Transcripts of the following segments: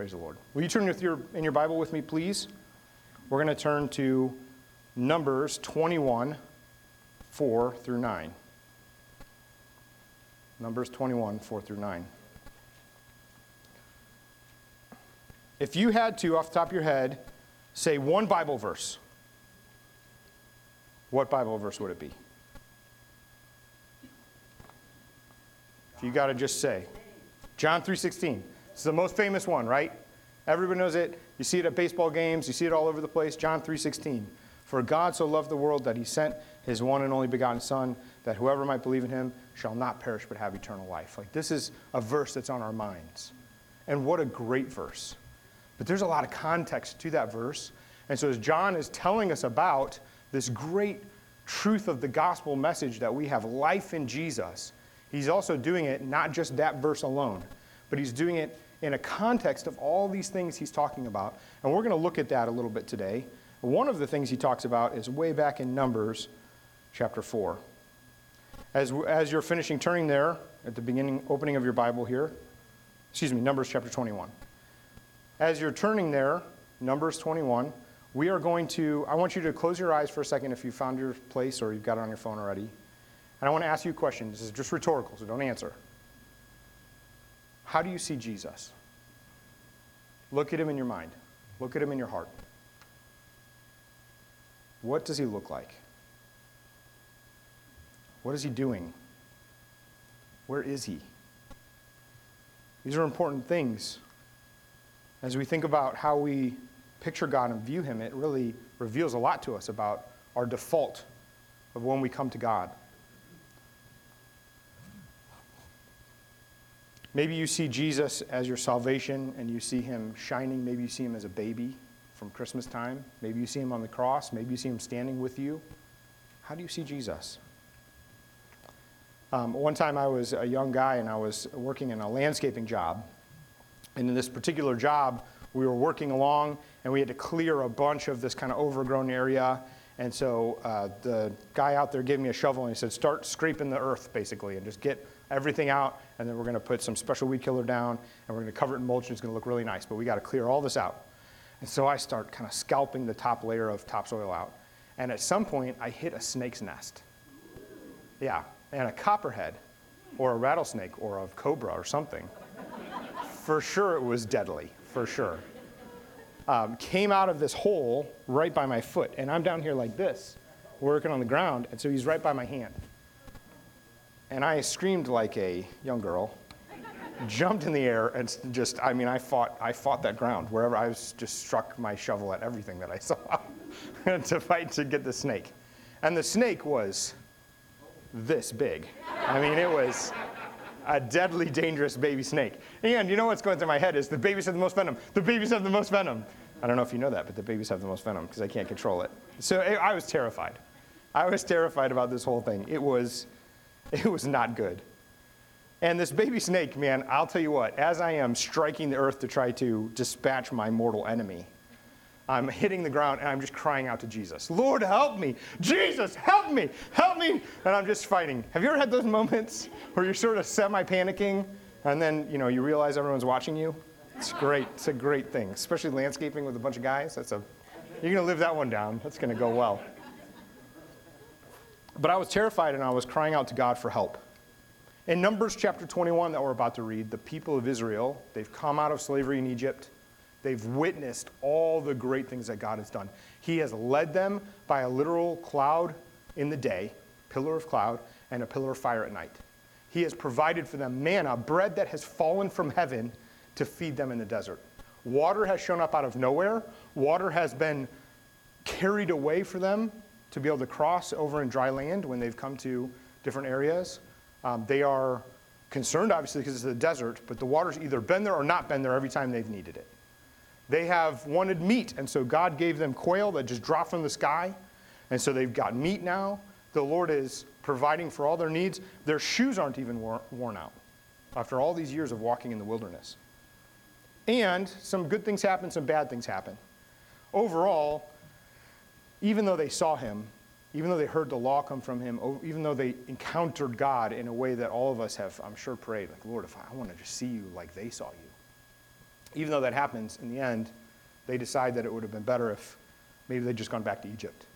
Praise the Lord. Will you turn with your, in your Bible with me, please? We're going to turn to Numbers 21, 4 through 9. Numbers 21, 4 through 9. If you had to, off the top of your head, say one Bible verse, what Bible verse would it be? If you got to just say, John 3:16. It's the most famous one, right? Everybody knows it. You see it at baseball games, you see it all over the place. John 3:16. For God so loved the world that he sent his one and only begotten son that whoever might believe in him shall not perish but have eternal life. Like this is a verse that's on our minds. And what a great verse. But there's a lot of context to that verse. And so as John is telling us about this great truth of the gospel message that we have life in Jesus, he's also doing it not just that verse alone, but he's doing it in a context of all these things he's talking about. And we're going to look at that a little bit today. One of the things he talks about is way back in Numbers chapter 4. As, as you're finishing turning there at the beginning, opening of your Bible here, excuse me, Numbers chapter 21. As you're turning there, Numbers 21, we are going to, I want you to close your eyes for a second if you found your place or you've got it on your phone already. And I want to ask you a question. This is just rhetorical, so don't answer. How do you see Jesus? Look at him in your mind, look at him in your heart. What does he look like? What is he doing? Where is he? These are important things. As we think about how we picture God and view him, it really reveals a lot to us about our default of when we come to God. Maybe you see Jesus as your salvation and you see him shining. Maybe you see him as a baby from Christmas time. Maybe you see him on the cross. Maybe you see him standing with you. How do you see Jesus? Um, one time I was a young guy and I was working in a landscaping job. And in this particular job, we were working along and we had to clear a bunch of this kind of overgrown area. And so uh, the guy out there gave me a shovel and he said, Start scraping the earth, basically, and just get everything out, and then we're going to put some special weed killer down, and we're going to cover it in mulch, and it's going to look really nice. But we got to clear all this out. And so I start kind of scalping the top layer of topsoil out. And at some point, I hit a snake's nest. Yeah, and a copperhead, or a rattlesnake, or a cobra, or something. for sure, it was deadly, for sure. Um, came out of this hole right by my foot, and I'm down here like this, working on the ground, and so he's right by my hand. And I screamed like a young girl, jumped in the air, and just, I mean, I fought, I fought that ground. Wherever I was, just struck my shovel at everything that I saw to fight to get the snake. And the snake was this big. I mean, it was a deadly dangerous baby snake. And you know what's going through my head is the babies have the most venom. The babies have the most venom. I don't know if you know that, but the babies have the most venom because I can't control it. So eh, I was terrified. I was terrified about this whole thing. It was It was not good. And this baby snake, man, I'll tell you what, as I am striking the earth to try to dispatch my mortal enemy, I'm hitting the ground and I'm just crying out to Jesus, Lord, help me. Jesus, help me. Help me. And I'm just fighting. Have you ever had those moments where you're sort of semi panicking and then, you know, you realize everyone's watching you? It's great. It's a great thing, especially landscaping with a bunch of guys. That's a, you're going to live that one down. That's going to go well. But I was terrified and I was crying out to God for help. In Numbers chapter 21 that we're about to read, the people of Israel, they've come out of slavery in Egypt. They've witnessed all the great things that God has done. He has led them by a literal cloud in the day, pillar of cloud, and a pillar of fire at night. He has provided for them manna, bread that has fallen from heaven to feed them in the desert. Water has shown up out of nowhere. Water has been carried away for them to be able to cross over in dry land when they've come to different areas. Um, they are concerned, obviously, because it's the desert, but the water's either been there or not been there every time they've needed it. They have wanted meat, and so God gave them quail that just dropped from the sky, and so they've got meat now. The Lord is providing for all their needs. Their shoes aren't even worn out after all these years of walking in the wilderness. And some good things happen, some bad things happen. Overall, even though they saw him, even though they heard the law come from him, even though they encountered God in a way that all of us have, I'm sure, prayed, like, Lord, if I, I want to just see you like they saw you. even though that happens, in the end, they decide that it would have been better if maybe they'd just gone back to Egypt.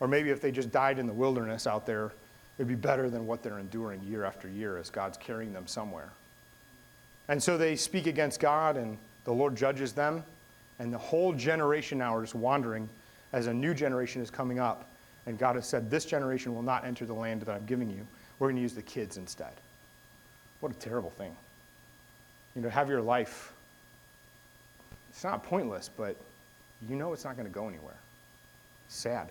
Or maybe if they just died in the wilderness out there, it'd be better than what they're enduring year after year as God's carrying them somewhere. And so they speak against God, and the Lord judges them, and the whole generation now is wandering as a new generation is coming up. And God has said, This generation will not enter the land that I'm giving you. We're going to use the kids instead. What a terrible thing. You know, have your life. It's not pointless, but you know it's not going to go anywhere. Sad.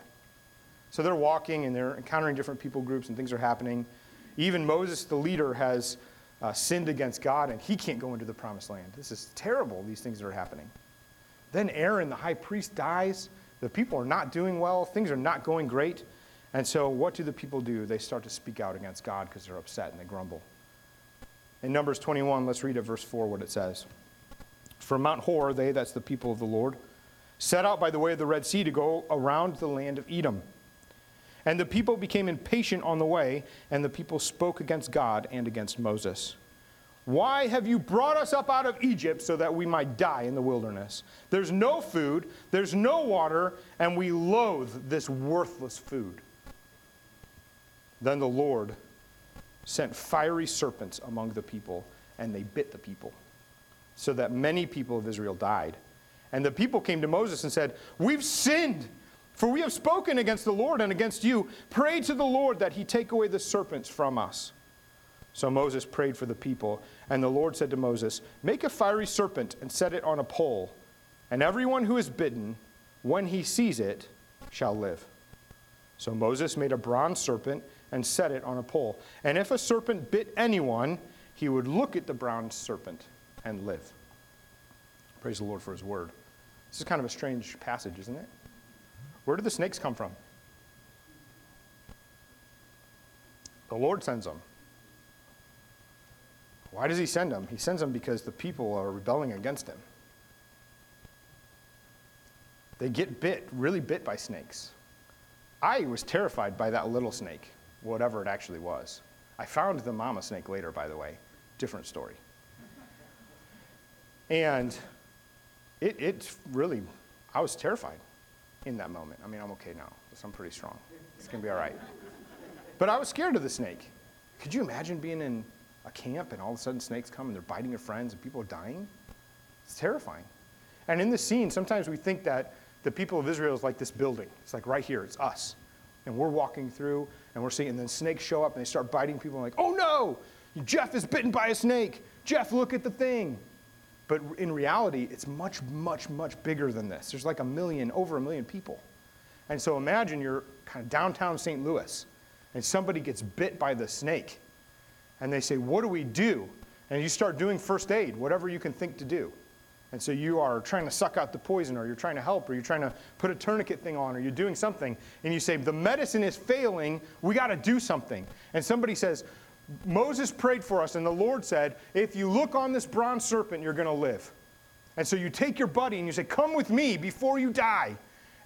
So they're walking and they're encountering different people groups and things are happening. Even Moses, the leader, has uh, sinned against God and he can't go into the promised land. This is terrible, these things that are happening. Then Aaron, the high priest, dies. The people are not doing well. Things are not going great. And so, what do the people do? They start to speak out against God because they're upset and they grumble. In Numbers 21, let's read at verse 4 what it says. From Mount Hor, they, that's the people of the Lord, set out by the way of the Red Sea to go around the land of Edom. And the people became impatient on the way, and the people spoke against God and against Moses. Why have you brought us up out of Egypt so that we might die in the wilderness? There's no food, there's no water, and we loathe this worthless food. Then the Lord sent fiery serpents among the people, and they bit the people, so that many people of Israel died. And the people came to Moses and said, We've sinned, for we have spoken against the Lord and against you. Pray to the Lord that he take away the serpents from us. So Moses prayed for the people, and the Lord said to Moses, Make a fiery serpent and set it on a pole, and everyone who is bitten, when he sees it, shall live. So Moses made a bronze serpent and set it on a pole. And if a serpent bit anyone, he would look at the bronze serpent and live. Praise the Lord for his word. This is kind of a strange passage, isn't it? Where do the snakes come from? The Lord sends them. Why does he send them? He sends them because the people are rebelling against him. They get bit, really bit by snakes. I was terrified by that little snake, whatever it actually was. I found the mama snake later, by the way. Different story. And it, it really, I was terrified in that moment. I mean, I'm okay now, I'm pretty strong. It's going to be all right. But I was scared of the snake. Could you imagine being in a camp and all of a sudden snakes come and they're biting your friends and people are dying? It's terrifying. And in this scene, sometimes we think that the people of Israel is like this building. It's like right here, it's us. And we're walking through and we're seeing, and then snakes show up and they start biting people. And like, oh no, Jeff is bitten by a snake. Jeff, look at the thing. But in reality, it's much, much, much bigger than this. There's like a million, over a million people. And so imagine you're kind of downtown St. Louis and somebody gets bit by the snake. And they say, What do we do? And you start doing first aid, whatever you can think to do. And so you are trying to suck out the poison, or you're trying to help, or you're trying to put a tourniquet thing on, or you're doing something. And you say, The medicine is failing. We got to do something. And somebody says, Moses prayed for us, and the Lord said, If you look on this bronze serpent, you're going to live. And so you take your buddy and you say, Come with me before you die.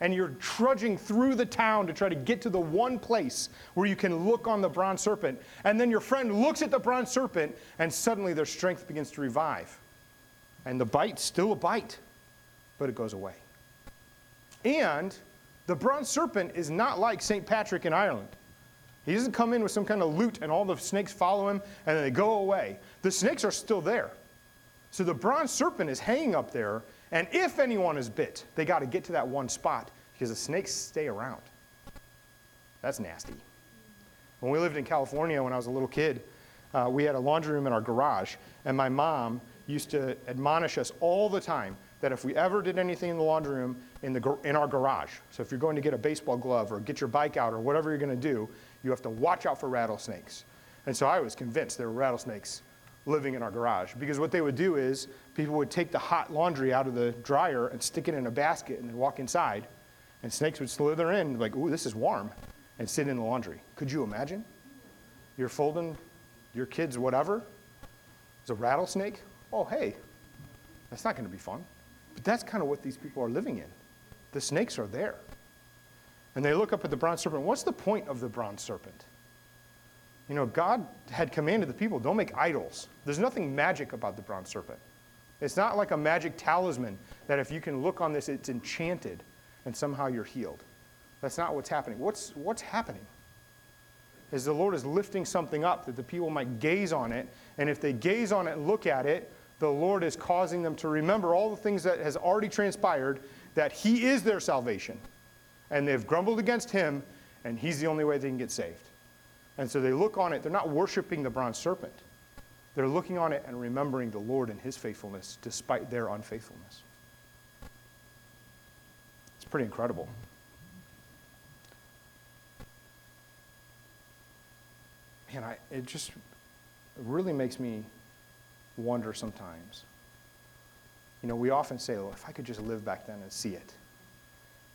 And you're trudging through the town to try to get to the one place where you can look on the bronze serpent. And then your friend looks at the bronze serpent, and suddenly their strength begins to revive. And the bite's still a bite, but it goes away. And the bronze serpent is not like St. Patrick in Ireland. He doesn't come in with some kind of loot and all the snakes follow him and then they go away. The snakes are still there. So the bronze serpent is hanging up there, and if anyone is bit, they got to get to that one spot because the snakes stay around. That's nasty. When we lived in California when I was a little kid, uh, we had a laundry room in our garage, and my mom used to admonish us all the time that if we ever did anything in the laundry room in, the, in our garage, so if you're going to get a baseball glove or get your bike out or whatever you're going to do, you have to watch out for rattlesnakes. And so I was convinced there were rattlesnakes living in our garage because what they would do is people would take the hot laundry out of the dryer and stick it in a basket and then walk inside, and snakes would slither in, like, ooh, this is warm, and sit in the laundry. Could you imagine? You're folding your kids' whatever. There's a rattlesnake. Oh, hey, that's not going to be fun. But that's kind of what these people are living in. The snakes are there. And they look up at the bronze serpent. What's the point of the bronze serpent? You know, God had commanded the people don't make idols. There's nothing magic about the bronze serpent. It's not like a magic talisman that if you can look on this, it's enchanted and somehow you're healed. That's not what's happening. What's, what's happening? Is the Lord is lifting something up that the people might gaze on it. And if they gaze on it look at it, the Lord is causing them to remember all the things that has already transpired, that He is their salvation. And they've grumbled against Him, and He's the only way they can get saved. And so they look on it, they're not worshiping the bronze serpent. They're looking on it and remembering the Lord and His faithfulness despite their unfaithfulness. It's pretty incredible. And I, it just really makes me wonder sometimes. You know, we often say, well, if I could just live back then and see it.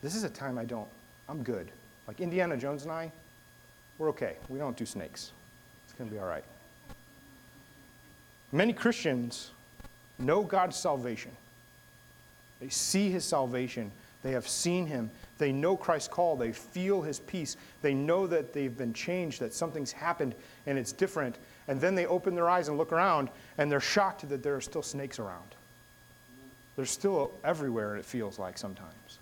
This is a time I don't, I'm good. Like Indiana Jones and I, we're okay. We don't do snakes. It's going to be all right. Many Christians know God's salvation. They see his salvation. They have seen him. They know Christ's call. They feel his peace. They know that they've been changed, that something's happened and it's different. And then they open their eyes and look around and they're shocked that there are still snakes around. They're still everywhere, it feels like sometimes.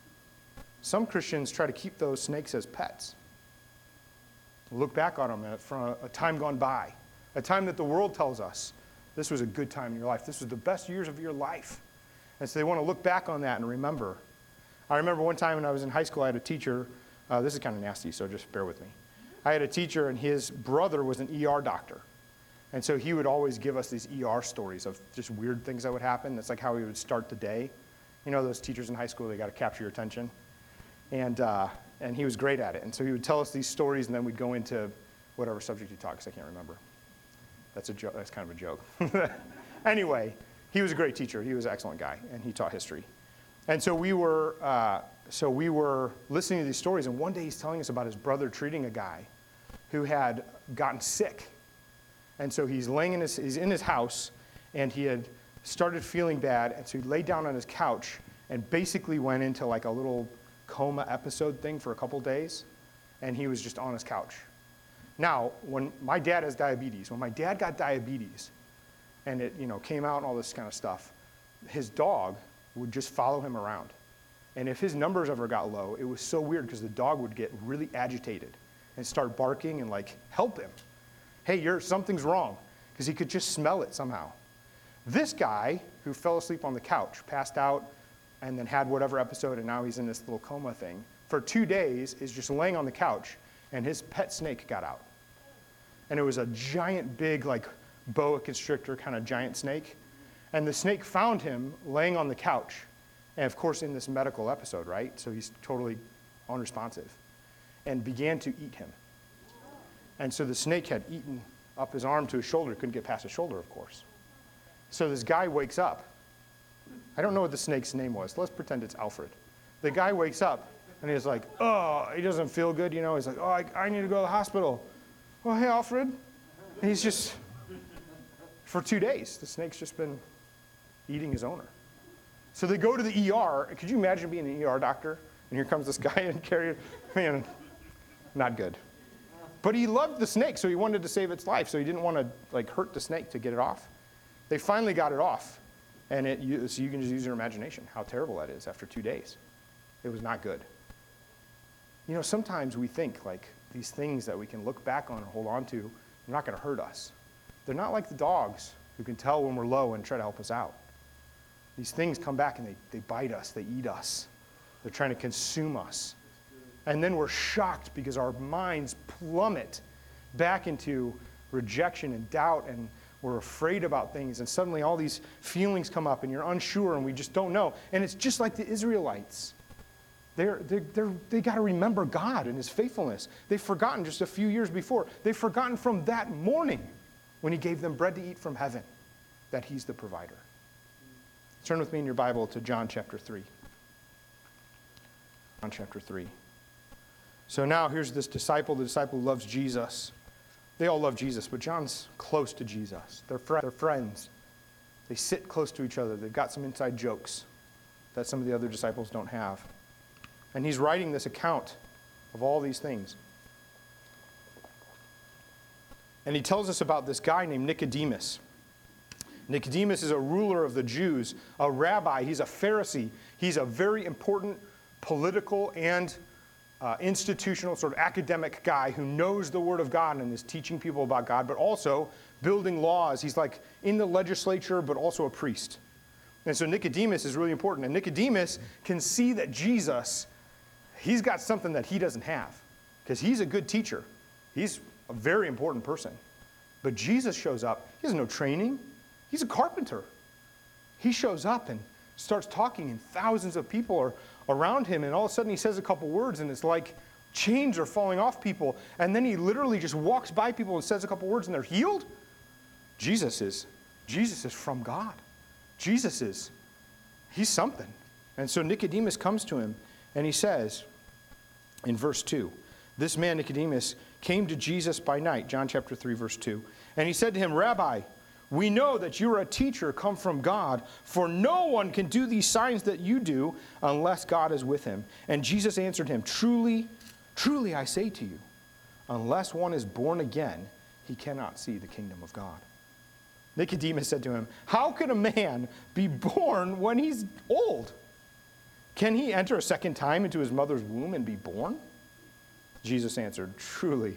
Some Christians try to keep those snakes as pets. Look back on them from a time gone by, a time that the world tells us this was a good time in your life. This was the best years of your life. And so they want to look back on that and remember. I remember one time when I was in high school, I had a teacher. Uh, this is kind of nasty, so just bear with me. I had a teacher, and his brother was an ER doctor. And so he would always give us these ER stories of just weird things that would happen. That's like how he would start the day. You know, those teachers in high school, they got to capture your attention. And, uh, and he was great at it. And so he would tell us these stories, and then we'd go into whatever subject he taught, because I can't remember. That's, a jo- that's kind of a joke. anyway, he was a great teacher. He was an excellent guy, and he taught history. And so we were, uh, so we were listening to these stories, and one day he's telling us about his brother treating a guy who had gotten sick. And so he's laying in his, he's in his house, and he had started feeling bad, and so he laid down on his couch and basically went into like a little coma episode thing for a couple days, and he was just on his couch. Now, when my dad has diabetes, when my dad got diabetes, and it you know came out and all this kind of stuff, his dog would just follow him around. And if his numbers ever got low, it was so weird because the dog would get really agitated and start barking and like help him. Hey, you're something's wrong because he could just smell it somehow. This guy who fell asleep on the couch, passed out, and then had whatever episode, and now he's in this little coma thing for two days, is just laying on the couch, and his pet snake got out and it was a giant, big, like boa constrictor kind of giant snake. And the snake found him laying on the couch. And of course, in this medical episode, right? So he's totally unresponsive and began to eat him. And so the snake had eaten up his arm to his shoulder, couldn't get past his shoulder, of course. So this guy wakes up. I don't know what the snake's name was. Let's pretend it's Alfred. The guy wakes up and he's like, oh, he doesn't feel good, you know. He's like, oh, I, I need to go to the hospital. Well, hey, Alfred. And he's just, for two days, the snake's just been eating his owner. So they go to the ER. Could you imagine being an ER doctor? And here comes this guy and carry. Man, not good. But he loved the snake, so he wanted to save its life. So he didn't want to like hurt the snake to get it off. They finally got it off, and it, you, so you can just use your imagination how terrible that is after two days. It was not good. You know, sometimes we think like, these things that we can look back on and hold on to, they're not going to hurt us. They're not like the dogs who can tell when we're low and try to help us out. These things come back and they, they bite us, they eat us, they're trying to consume us. And then we're shocked because our minds plummet back into rejection and doubt, and we're afraid about things. And suddenly all these feelings come up, and you're unsure, and we just don't know. And it's just like the Israelites. They're, they're, they're, they got to remember God and His faithfulness. They've forgotten just a few years before. They've forgotten from that morning when He gave them bread to eat from heaven that He's the provider. Turn with me in your Bible to John chapter 3. John chapter 3. So now here's this disciple. The disciple loves Jesus. They all love Jesus, but John's close to Jesus. They're, fr- they're friends. They sit close to each other. They've got some inside jokes that some of the other disciples don't have. And he's writing this account of all these things. And he tells us about this guy named Nicodemus. Nicodemus is a ruler of the Jews, a rabbi, he's a Pharisee. He's a very important political and uh, institutional, sort of academic guy who knows the Word of God and is teaching people about God, but also building laws. He's like in the legislature, but also a priest. And so Nicodemus is really important. And Nicodemus can see that Jesus, he's got something that he doesn't have because he's a good teacher. He's a very important person. But Jesus shows up. He has no training, he's a carpenter. He shows up and starts talking, and thousands of people are around him. And all of a sudden, he says a couple words, and it's like chains are falling off people. And then he literally just walks by people and says a couple words, and they're healed. Jesus is. Jesus is from God. Jesus is. He's something. And so Nicodemus comes to him, and he says in verse 2 This man, Nicodemus, came to Jesus by night, John chapter 3, verse 2. And he said to him, Rabbi, we know that you are a teacher come from God, for no one can do these signs that you do unless God is with him. And Jesus answered him, Truly, truly I say to you, unless one is born again, he cannot see the kingdom of God. Nicodemus said to him, How can a man be born when he's old? Can he enter a second time into his mother's womb and be born? Jesus answered, Truly,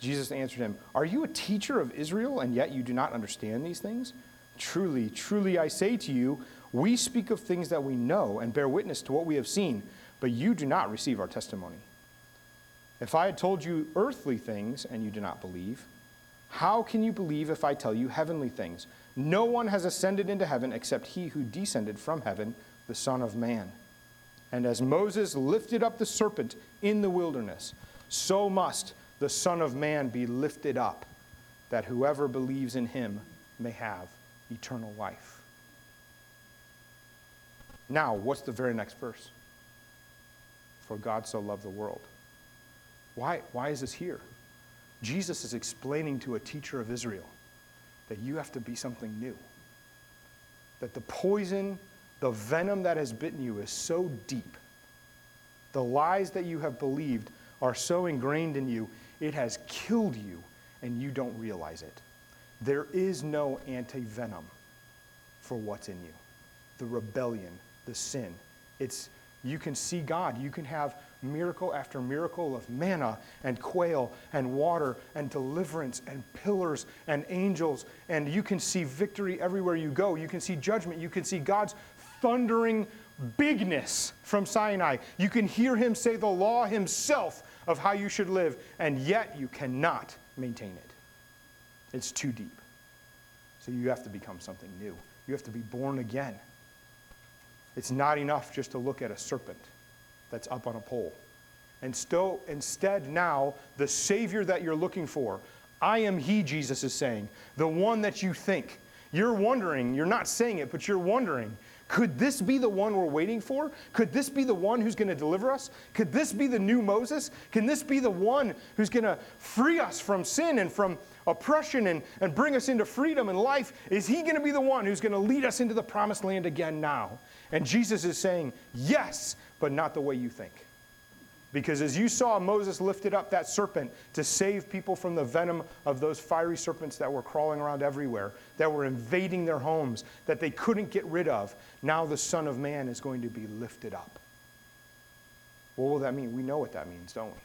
Jesus answered him, Are you a teacher of Israel, and yet you do not understand these things? Truly, truly I say to you, we speak of things that we know and bear witness to what we have seen, but you do not receive our testimony. If I had told you earthly things and you do not believe, how can you believe if I tell you heavenly things? No one has ascended into heaven except he who descended from heaven, the Son of Man. And as Moses lifted up the serpent in the wilderness, so must the Son of Man be lifted up, that whoever believes in him may have eternal life. Now, what's the very next verse? For God so loved the world. Why, why is this here? Jesus is explaining to a teacher of Israel that you have to be something new. That the poison, the venom that has bitten you is so deep. The lies that you have believed are so ingrained in you, it has killed you and you don't realize it. There is no anti venom for what's in you the rebellion, the sin. It's, you can see God. You can have miracle after miracle of manna and quail and water and deliverance and pillars and angels. And you can see victory everywhere you go. You can see judgment. You can see God's thundering bigness from Sinai. You can hear him say the law himself of how you should live, and yet you cannot maintain it. It's too deep. So you have to become something new. You have to be born again. It's not enough just to look at a serpent that's up on a pole. And still, instead, now, the Savior that you're looking for, I am He, Jesus is saying, the one that you think. You're wondering, you're not saying it, but you're wondering, could this be the one we're waiting for? Could this be the one who's going to deliver us? Could this be the new Moses? Can this be the one who's going to free us from sin and from oppression and, and bring us into freedom and life, is he going to be the one who's going to lead us into the promised land again now? And Jesus is saying, yes, but not the way you think. Because as you saw Moses lifted up that serpent to save people from the venom of those fiery serpents that were crawling around everywhere, that were invading their homes, that they couldn't get rid of, now the Son of Man is going to be lifted up. What will that mean? We know what that means, don't we?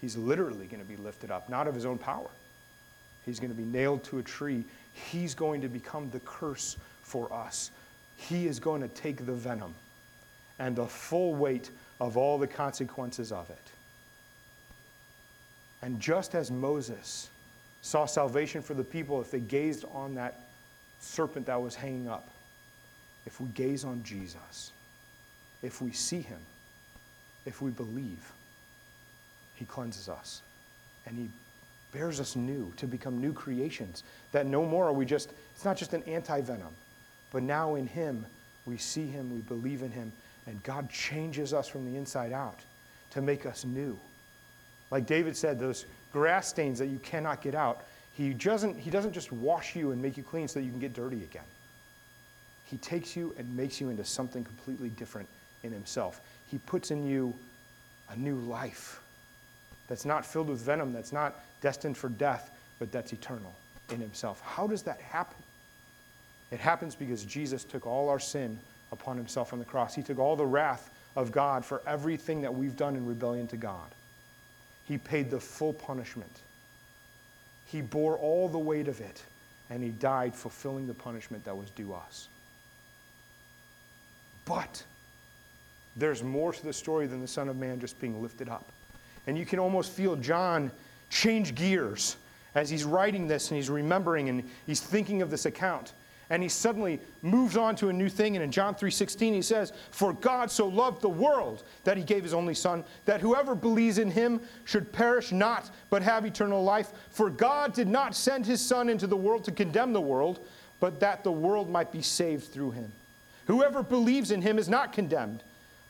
He's literally going to be lifted up, not of his own power, He's going to be nailed to a tree. He's going to become the curse for us. He is going to take the venom and the full weight of all the consequences of it. And just as Moses saw salvation for the people if they gazed on that serpent that was hanging up, if we gaze on Jesus, if we see him, if we believe, he cleanses us and he bears us new to become new creations. That no more are we just, it's not just an anti venom, but now in Him we see him, we believe in him, and God changes us from the inside out to make us new. Like David said, those grass stains that you cannot get out, he doesn't, he doesn't just wash you and make you clean so that you can get dirty again. He takes you and makes you into something completely different in himself. He puts in you a new life that's not filled with venom, that's not destined for death, but that's eternal in himself. How does that happen? It happens because Jesus took all our sin upon himself on the cross. He took all the wrath of God for everything that we've done in rebellion to God. He paid the full punishment. He bore all the weight of it, and he died fulfilling the punishment that was due us. But there's more to the story than the Son of Man just being lifted up. And you can almost feel John change gears as he's writing this and he's remembering and he's thinking of this account and he suddenly moves on to a new thing. And in john 3.16 he says for god so loved the world that he gave his only son that whoever believes in him should perish not but have eternal life. For god did not send his son into the world to condemn the world but that the world might be saved through him. Whoever believes in him is not condemned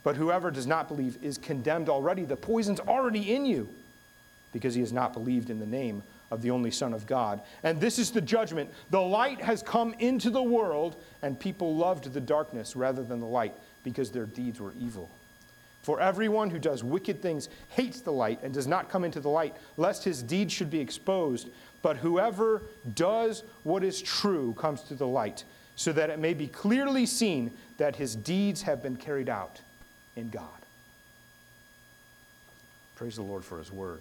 but whoever does not believe is condemned already. The poison's already in you because he has not believed in the name of the only Son of God. And this is the judgment. The light has come into the world, and people loved the darkness rather than the light because their deeds were evil. For everyone who does wicked things hates the light and does not come into the light, lest his deeds should be exposed. But whoever does what is true comes to the light, so that it may be clearly seen that his deeds have been carried out in God. Praise the Lord for his word.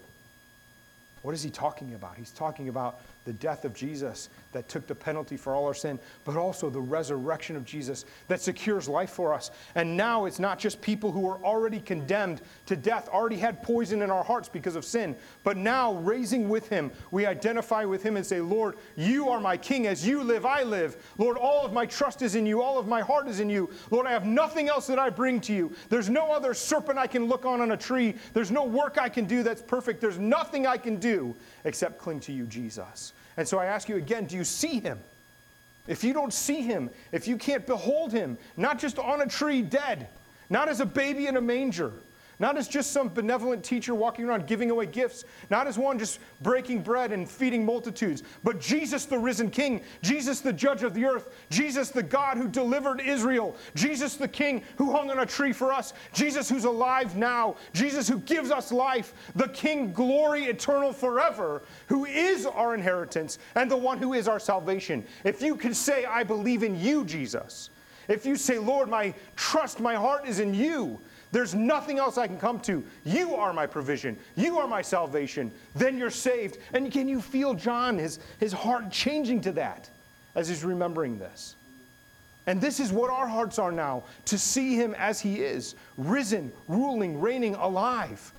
What is he talking about? He's talking about the death of Jesus that took the penalty for all our sin, but also the resurrection of Jesus that secures life for us. And now it's not just people who are already condemned to death, already had poison in our hearts because of sin, but now raising with him, we identify with him and say, Lord, you are my king. As you live, I live. Lord, all of my trust is in you, all of my heart is in you. Lord, I have nothing else that I bring to you. There's no other serpent I can look on on a tree. There's no work I can do that's perfect. There's nothing I can do except cling to you, Jesus. And so I ask you again do you see him? If you don't see him, if you can't behold him, not just on a tree dead, not as a baby in a manger, not as just some benevolent teacher walking around giving away gifts, not as one just breaking bread and feeding multitudes, but Jesus the risen King, Jesus the judge of the earth, Jesus the God who delivered Israel, Jesus the King who hung on a tree for us, Jesus who's alive now, Jesus who gives us life, the King glory eternal forever, who is our inheritance and the one who is our salvation. If you can say, I believe in you, Jesus, if you say, Lord, my trust, my heart is in you, there's nothing else I can come to. You are my provision. You are my salvation. Then you're saved. And can you feel John, his, his heart changing to that as he's remembering this? And this is what our hearts are now to see him as he is, risen, ruling, reigning, alive.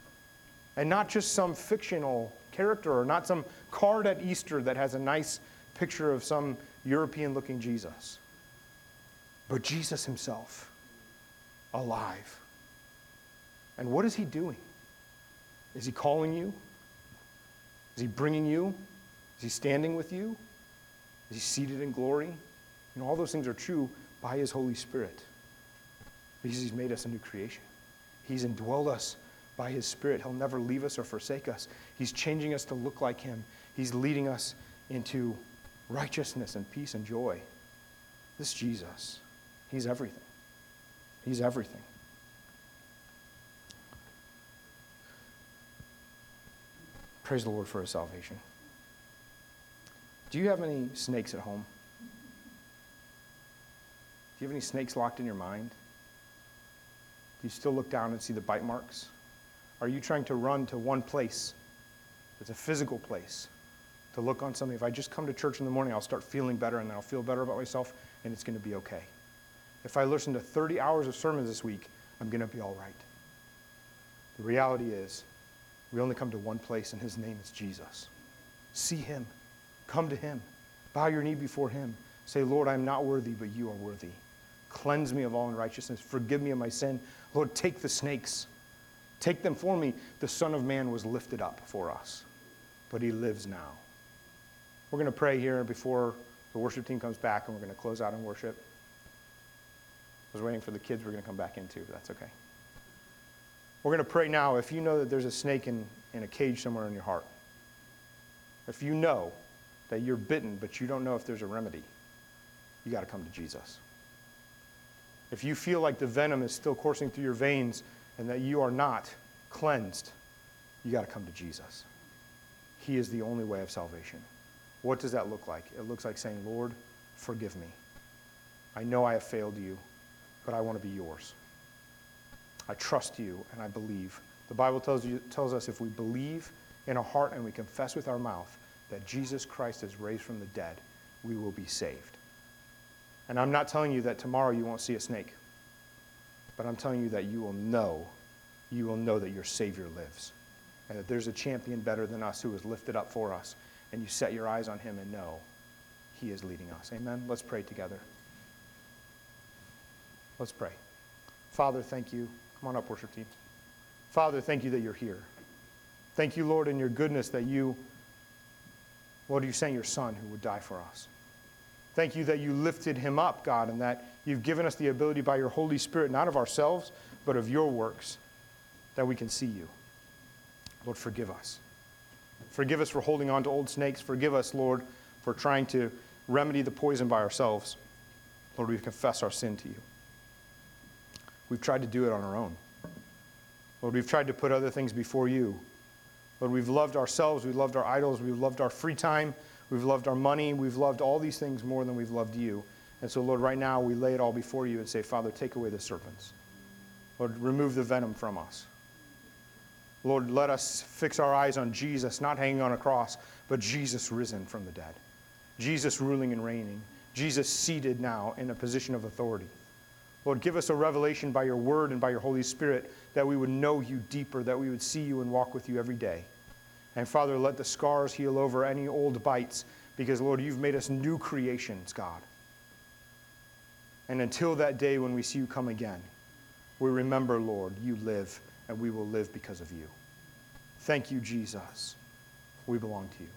And not just some fictional character or not some card at Easter that has a nice picture of some European looking Jesus, but Jesus himself, alive. And what is he doing? Is he calling you? Is he bringing you? Is he standing with you? Is he seated in glory? You know, all those things are true by his Holy Spirit because he's made us a new creation. He's indwelled us by his Spirit. He'll never leave us or forsake us. He's changing us to look like him. He's leading us into righteousness and peace and joy. This Jesus, he's everything. He's everything. Praise the Lord for his salvation. Do you have any snakes at home? Do you have any snakes locked in your mind? Do you still look down and see the bite marks? Are you trying to run to one place It's a physical place to look on something? If I just come to church in the morning, I'll start feeling better and then I'll feel better about myself and it's going to be okay. If I listen to 30 hours of sermons this week, I'm going to be all right. The reality is, we only come to one place, and his name is Jesus. See him. Come to him. Bow your knee before him. Say, Lord, I'm not worthy, but you are worthy. Cleanse me of all unrighteousness. Forgive me of my sin. Lord, take the snakes. Take them for me. The Son of Man was lifted up for us, but he lives now. We're going to pray here before the worship team comes back, and we're going to close out in worship. I was waiting for the kids we're going to come back into, but that's okay. We're going to pray now if you know that there's a snake in, in a cage somewhere in your heart. If you know that you're bitten, but you don't know if there's a remedy, you got to come to Jesus. If you feel like the venom is still coursing through your veins and that you are not cleansed, you got to come to Jesus. He is the only way of salvation. What does that look like? It looks like saying, Lord, forgive me. I know I have failed you, but I want to be yours. I trust you and I believe. The Bible tells, you, tells us if we believe in our heart and we confess with our mouth that Jesus Christ is raised from the dead, we will be saved. And I'm not telling you that tomorrow you won't see a snake, but I'm telling you that you will know, you will know that your Savior lives and that there's a champion better than us who is lifted up for us. And you set your eyes on him and know he is leading us. Amen. Let's pray together. Let's pray. Father, thank you. Come on up, worship team. Father, thank you that you're here. Thank you, Lord, in your goodness that you, Lord, you sent your Son who would die for us. Thank you that you lifted him up, God, and that you've given us the ability by your Holy Spirit, not of ourselves, but of your works, that we can see you. Lord, forgive us. Forgive us for holding on to old snakes. Forgive us, Lord, for trying to remedy the poison by ourselves. Lord, we confess our sin to you. We've tried to do it on our own. Lord, we've tried to put other things before you. Lord, we've loved ourselves, we've loved our idols, we've loved our free time, we've loved our money, we've loved all these things more than we've loved you. And so, Lord, right now we lay it all before you and say, Father, take away the serpents. Lord, remove the venom from us. Lord, let us fix our eyes on Jesus, not hanging on a cross, but Jesus risen from the dead. Jesus ruling and reigning. Jesus seated now in a position of authority. Lord, give us a revelation by your word and by your Holy Spirit that we would know you deeper, that we would see you and walk with you every day. And Father, let the scars heal over any old bites because, Lord, you've made us new creations, God. And until that day when we see you come again, we remember, Lord, you live and we will live because of you. Thank you, Jesus. We belong to you.